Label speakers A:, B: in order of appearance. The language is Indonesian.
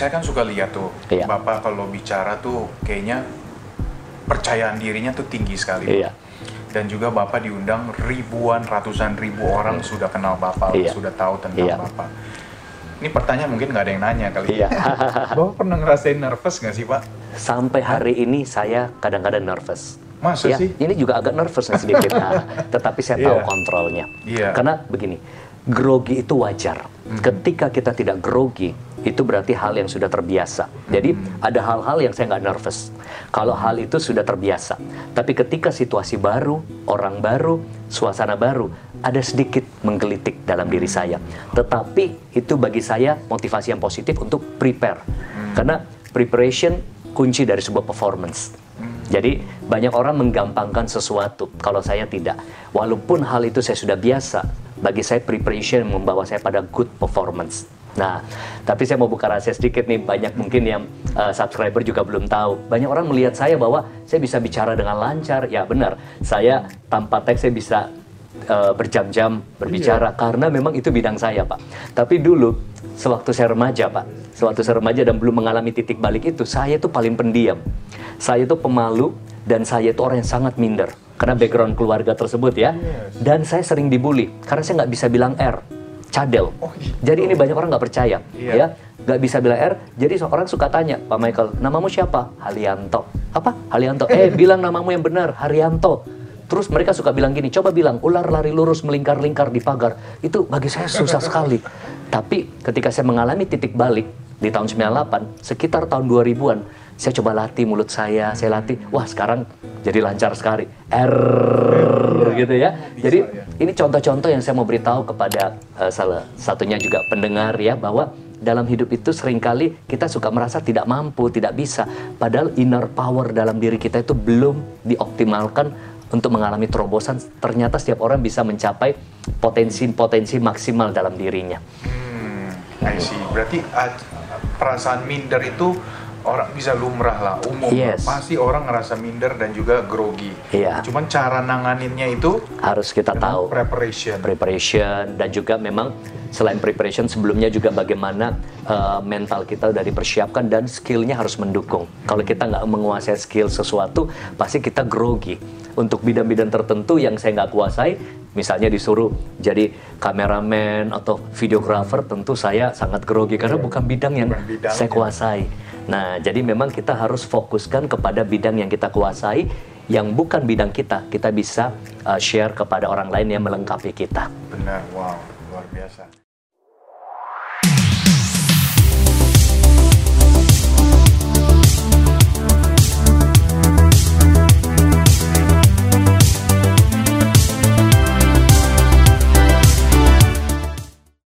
A: Saya kan suka lihat tuh,
B: Iya.
A: Bapak kalau bicara tuh kayaknya percayaan dirinya tuh tinggi sekali.
B: Iya.
A: Dan juga Bapak diundang ribuan, ratusan ribu orang sudah kenal Bapak,
B: Iya.
A: sudah tahu tentang
B: Iya.
A: Bapak. Ini pertanyaan mungkin nggak ada yang nanya kali.
B: Iya.
A: Bapak pernah ngerasain nervous nggak sih Pak?
B: Sampai hari ini saya kadang-kadang nervous.
A: Masa
B: Ya,
A: sih?
B: Ini juga agak nervous sedikit, Nah, tetapi saya tahu
A: Iya.
B: kontrolnya.
A: Iya.
B: Karena begini, grogi itu wajar.
A: Mhm.
B: Ketika kita tidak grogi, itu berarti hal yang sudah terbiasa. Jadi ada hal-hal yang saya nggak nervous. Kalau hal itu sudah terbiasa. Tapi ketika situasi baru, orang baru, suasana baru, ada sedikit menggelitik dalam diri saya. Tetapi itu bagi saya motivasi yang positif untuk prepare.
A: Mhm.
B: Karena preparation kunci dari sebuah performance. Jadi banyak orang menggampangkan sesuatu, kalau saya tidak. Walaupun hal itu saya sudah biasa, bagi saya preparation membawa saya pada good performance. Nah, tapi saya mau buka rahasia sedikit nih, banyak mungkin yang uh, subscriber juga belum tahu. Banyak orang melihat saya bahwa saya bisa bicara dengan lancar, ya benar. Saya tanpa teks saya bisa uh, berjam-jam berbicara karena memang itu bidang saya, Pak. Tapi dulu sewaktu saya remaja, Pak, sewaktu saya remaja dan belum mengalami titik balik itu, saya itu paling pendiam. Saya itu pemalu dan saya itu orang yang sangat minder karena background keluarga tersebut ya. Dan saya sering dibully karena saya nggak bisa bilang R, cadel.
A: Oh, gitu.
B: Jadi ini banyak orang nggak percaya,
A: Iya.
B: ya, nggak bisa bilang R. Jadi seorang suka tanya, Pak Michael, namamu siapa? Halianto. Apa? Halianto. Eh, bilang namamu yang benar, Haryanto. Terus mereka suka bilang gini, coba bilang ular lari lurus melingkar-lingkar di pagar. Itu bagi saya susah sekali. Tapi ketika saya mengalami titik balik di tahun 98, sekitar tahun 2000-an, saya coba latih mulut saya, saya latih, wah sekarang jadi lancar sekali. R gitu ya. Jadi ini contoh-contoh yang saya mau beritahu kepada eh, salah satunya juga pendengar ya bahwa dalam hidup itu sering kali kita suka merasa tidak mampu, tidak bisa. Padahal inner power dalam diri kita itu belum dioptimalkan untuk mengalami terobosan. Ternyata setiap orang bisa mencapai potensi-potensi maksimal dalam dirinya.
A: Hmm, I see. Berarti perasaan minder itu orang bisa lumrah lah, umum.
B: Yes.
A: Pasti orang ngerasa minder dan juga grogi.
B: Iya.
A: Cuman cara nanganinnya itu
B: Harus kita tahu.
A: preparation.
B: preparation dan juga memang selain preparation sebelumnya juga bagaimana uh, mental kita udah dipersiapkan dan skillnya harus mendukung. Kalau kita nggak menguasai skill sesuatu, pasti kita grogi. Untuk bidang-bidang tertentu yang saya nggak kuasai, misalnya disuruh jadi kameramen atau videographer, tentu saya sangat grogi karena bukan bidang yang
A: Bukan bidangnya.
B: saya kuasai. Nah, jadi memang kita harus fokuskan kepada bidang yang kita kuasai, yang bukan bidang kita, kita bisa uh, share kepada orang lain yang melengkapi kita.
A: Benar, wow, luar biasa.